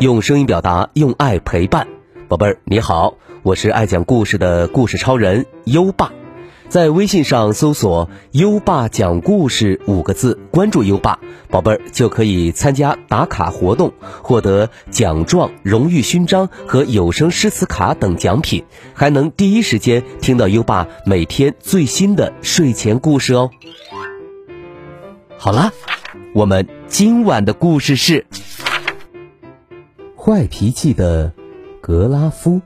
用声音表达，用爱陪伴，宝贝儿你好，我是爱讲故事的故事超人优爸，在微信上搜索“优爸讲故事”五个字，关注优爸，宝贝儿就可以参加打卡活动，获得奖状、荣誉勋章和有声诗词卡等奖品，还能第一时间听到优爸每天最新的睡前故事哦。好啦，我们今晚的故事是。怪脾气的格拉夫。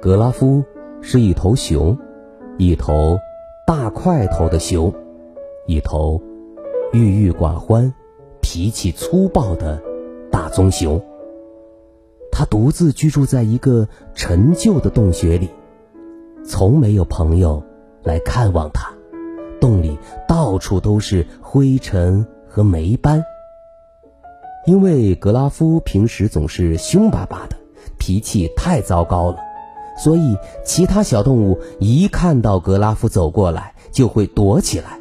格拉夫是一头熊，一头大块头的熊，一头郁郁寡欢、脾气粗暴的大棕熊。他独自居住在一个陈旧的洞穴里，从没有朋友。来看望他，洞里到处都是灰尘和霉斑。因为格拉夫平时总是凶巴巴的，脾气太糟糕了，所以其他小动物一看到格拉夫走过来，就会躲起来。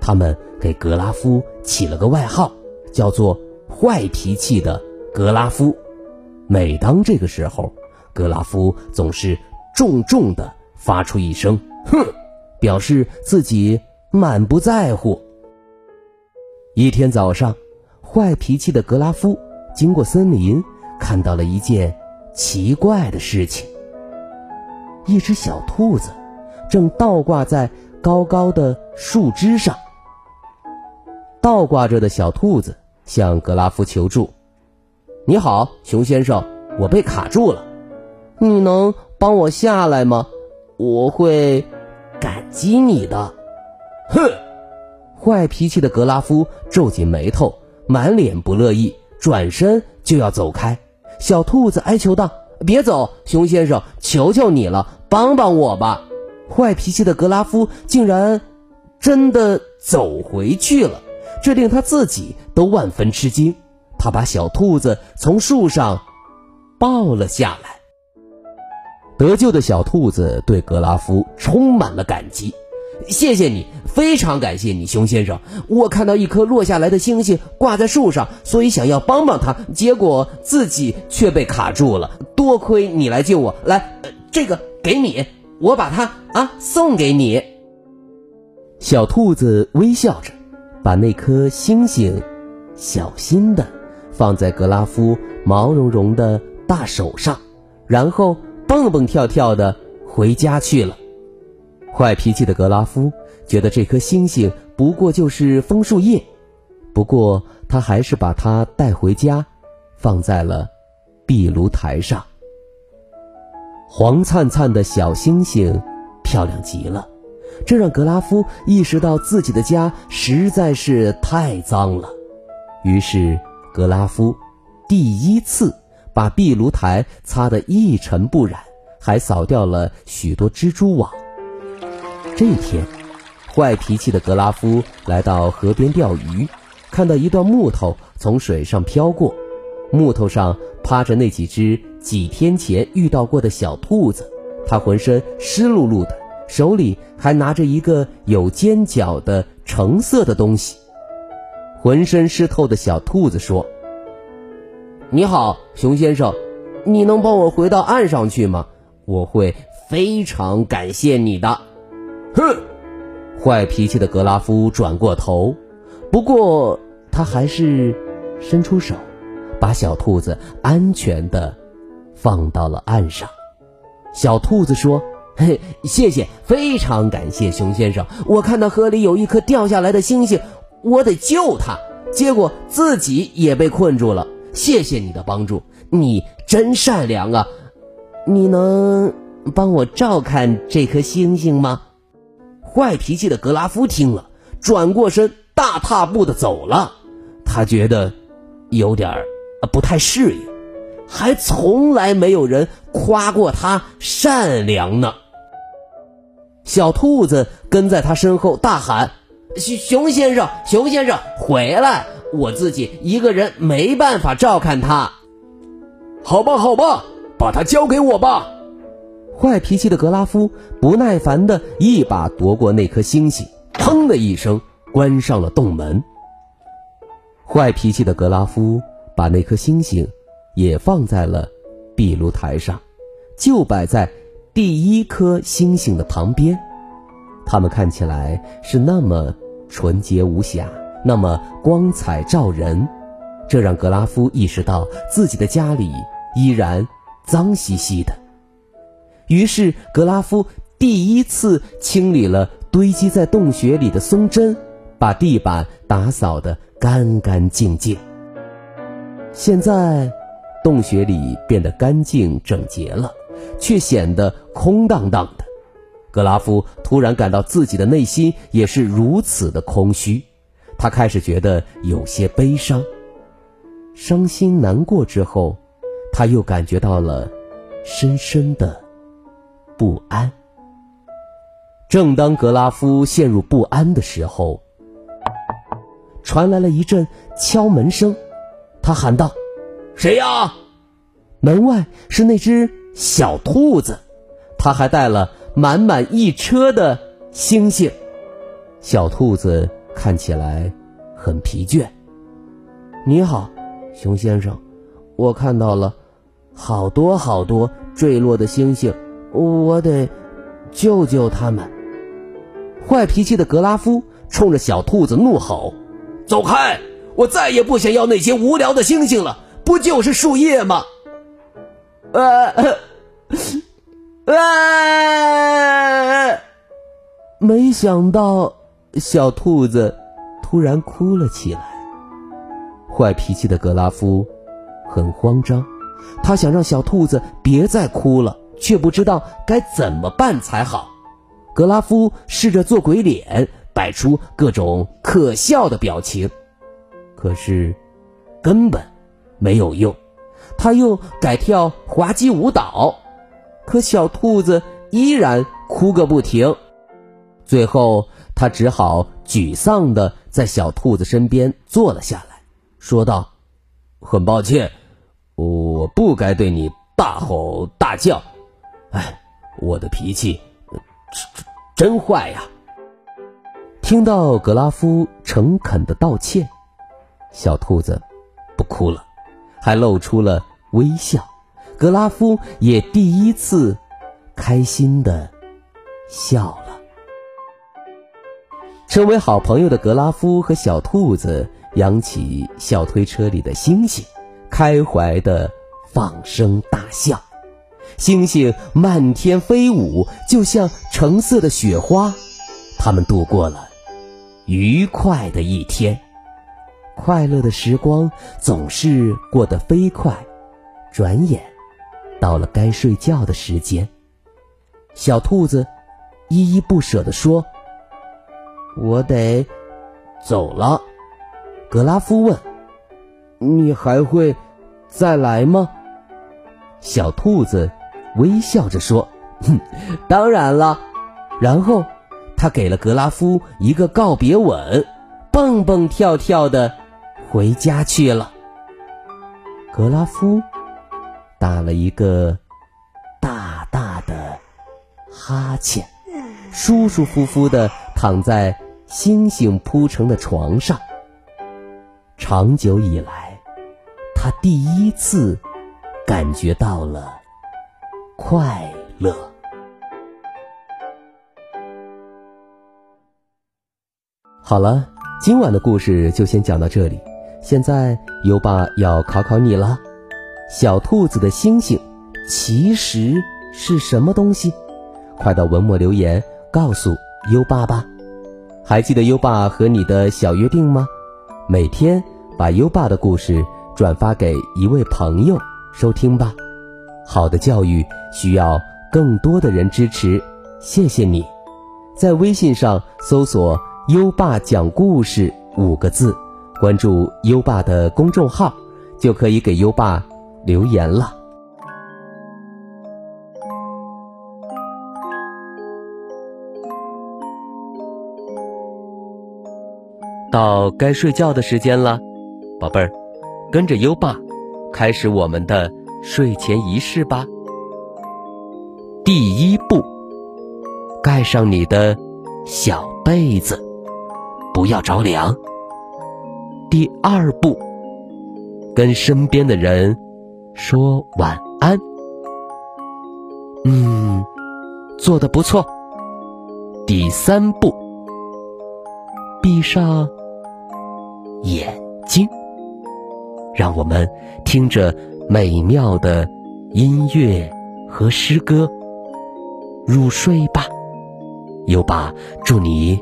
他们给格拉夫起了个外号，叫做“坏脾气的格拉夫”。每当这个时候，格拉夫总是重重的发出一声“哼”。表示自己满不在乎。一天早上，坏脾气的格拉夫经过森林，看到了一件奇怪的事情：一只小兔子正倒挂在高高的树枝上。倒挂着的小兔子向格拉夫求助：“你好，熊先生，我被卡住了，你能帮我下来吗？我会。”感激你的，哼！坏脾气的格拉夫皱紧眉头，满脸不乐意，转身就要走开。小兔子哀求道：“别走，熊先生，求求你了，帮帮我吧！”坏脾气的格拉夫竟然真的走回去了，这令他自己都万分吃惊。他把小兔子从树上抱了下来。得救的小兔子对格拉夫充满了感激，谢谢你，非常感谢你，熊先生。我看到一颗落下来的星星挂在树上，所以想要帮帮他，结果自己却被卡住了。多亏你来救我，来，这个给你，我把它啊送给你。小兔子微笑着，把那颗星星小心的放在格拉夫毛茸茸的大手上，然后。蹦蹦跳跳的回家去了。坏脾气的格拉夫觉得这颗星星不过就是枫树叶，不过他还是把它带回家，放在了壁炉台上。黄灿灿的小星星，漂亮极了，这让格拉夫意识到自己的家实在是太脏了。于是，格拉夫第一次。把壁炉台擦得一尘不染，还扫掉了许多蜘蛛网。这一天，坏脾气的格拉夫来到河边钓鱼，看到一段木头从水上飘过，木头上趴着那几只几天前遇到过的小兔子，它浑身湿漉漉的，手里还拿着一个有尖角的橙色的东西。浑身湿透的小兔子说。你好，熊先生，你能帮我回到岸上去吗？我会非常感谢你的。哼，坏脾气的格拉夫转过头，不过他还是伸出手，把小兔子安全的放到了岸上。小兔子说：“嘿，谢谢，非常感谢熊先生。我看到河里有一颗掉下来的星星，我得救它，结果自己也被困住了。”谢谢你的帮助，你真善良啊！你能帮我照看这颗星星吗？坏脾气的格拉夫听了，转过身，大踏步的走了。他觉得有点儿不太适应，还从来没有人夸过他善良呢。小兔子跟在他身后大喊：“熊熊先生，熊先生，回来！”我自己一个人没办法照看他，好吧，好吧，把它交给我吧。坏脾气的格拉夫不耐烦的一把夺过那颗星星，砰的一声关上了洞门。坏脾气的格拉夫把那颗星星也放在了壁炉台上，就摆在第一颗星星的旁边。它们看起来是那么纯洁无瑕，那么光彩照人，这让格拉夫意识到自己的家里依然脏兮兮的。于是，格拉夫第一次清理了堆积在洞穴里的松针，把地板打扫得干干净净。现在，洞穴里变得干净整洁了，却显得空荡荡的。格拉夫突然感到自己的内心也是如此的空虚，他开始觉得有些悲伤、伤心难过。之后，他又感觉到了深深的不安。正当格拉夫陷入不安的时候，传来了一阵敲门声。他喊道：“谁呀？”门外是那只小兔子，他还带了。满满一车的星星，小兔子看起来很疲倦。你好，熊先生，我看到了好多好多坠落的星星，我得救救他们。坏脾气的格拉夫冲着小兔子怒吼：“走开！我再也不想要那些无聊的星星了，不就是树叶吗？”呃。啊！没想到，小兔子突然哭了起来。坏脾气的格拉夫很慌张，他想让小兔子别再哭了，却不知道该怎么办才好。格拉夫试着做鬼脸，摆出各种可笑的表情，可是根本没有用。他又改跳滑稽舞蹈。可小兔子依然哭个不停，最后他只好沮丧地在小兔子身边坐了下来，说道：“很抱歉，我不该对你大吼大叫。哎，我的脾气真坏呀！”听到格拉夫诚恳的道歉，小兔子不哭了，还露出了微笑。格拉夫也第一次开心的笑了。成为好朋友的格拉夫和小兔子扬起小推车里的星星，开怀的放声大笑。星星漫天飞舞，就像橙色的雪花。他们度过了愉快的一天。快乐的时光总是过得飞快，转眼。到了该睡觉的时间，小兔子依依不舍地说：“我得走了。”格拉夫问：“你还会再来吗？”小兔子微笑着说：“哼，当然了。”然后他给了格拉夫一个告别吻，蹦蹦跳跳的回家去了。格拉夫。打了一个大大的哈欠，舒舒服服的躺在星星铺成的床上。长久以来，他第一次感觉到了快乐。好了，今晚的故事就先讲到这里。现在优爸要考考你了。小兔子的星星，其实是什么东西？快到文末留言告诉优爸吧。还记得优爸和你的小约定吗？每天把优爸的故事转发给一位朋友收听吧。好的教育需要更多的人支持，谢谢你。在微信上搜索“优爸讲故事”五个字，关注优爸的公众号，就可以给优爸。留言了。到该睡觉的时间了，宝贝儿，跟着优爸开始我们的睡前仪式吧。第一步，盖上你的小被子，不要着凉。第二步，跟身边的人说晚安。嗯，做的不错。第三步，闭上眼睛，让我们听着美妙的音乐和诗歌。入睡吧，尤巴，祝你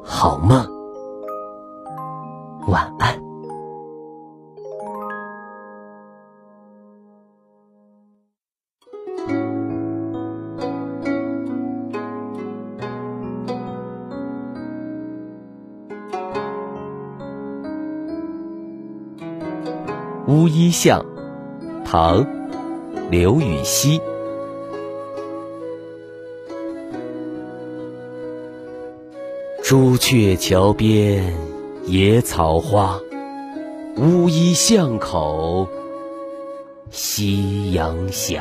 好梦，晚安。乌衣巷，唐·刘禹锡。朱雀桥边野草花，乌衣巷口夕阳斜。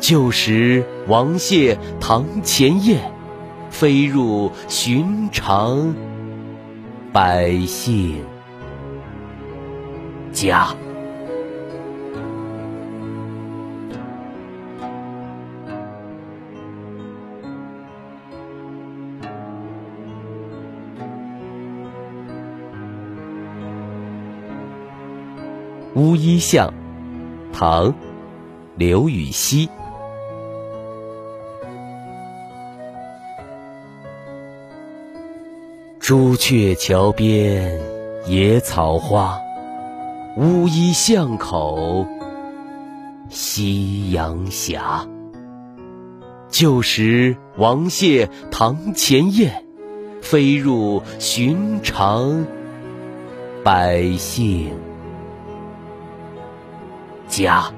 旧时王谢堂前燕，飞入寻常百姓家。乌衣巷，唐·刘禹锡。朱雀桥边野草花，乌衣巷口夕阳斜。旧时王谢堂前燕，飞入寻常百姓。家。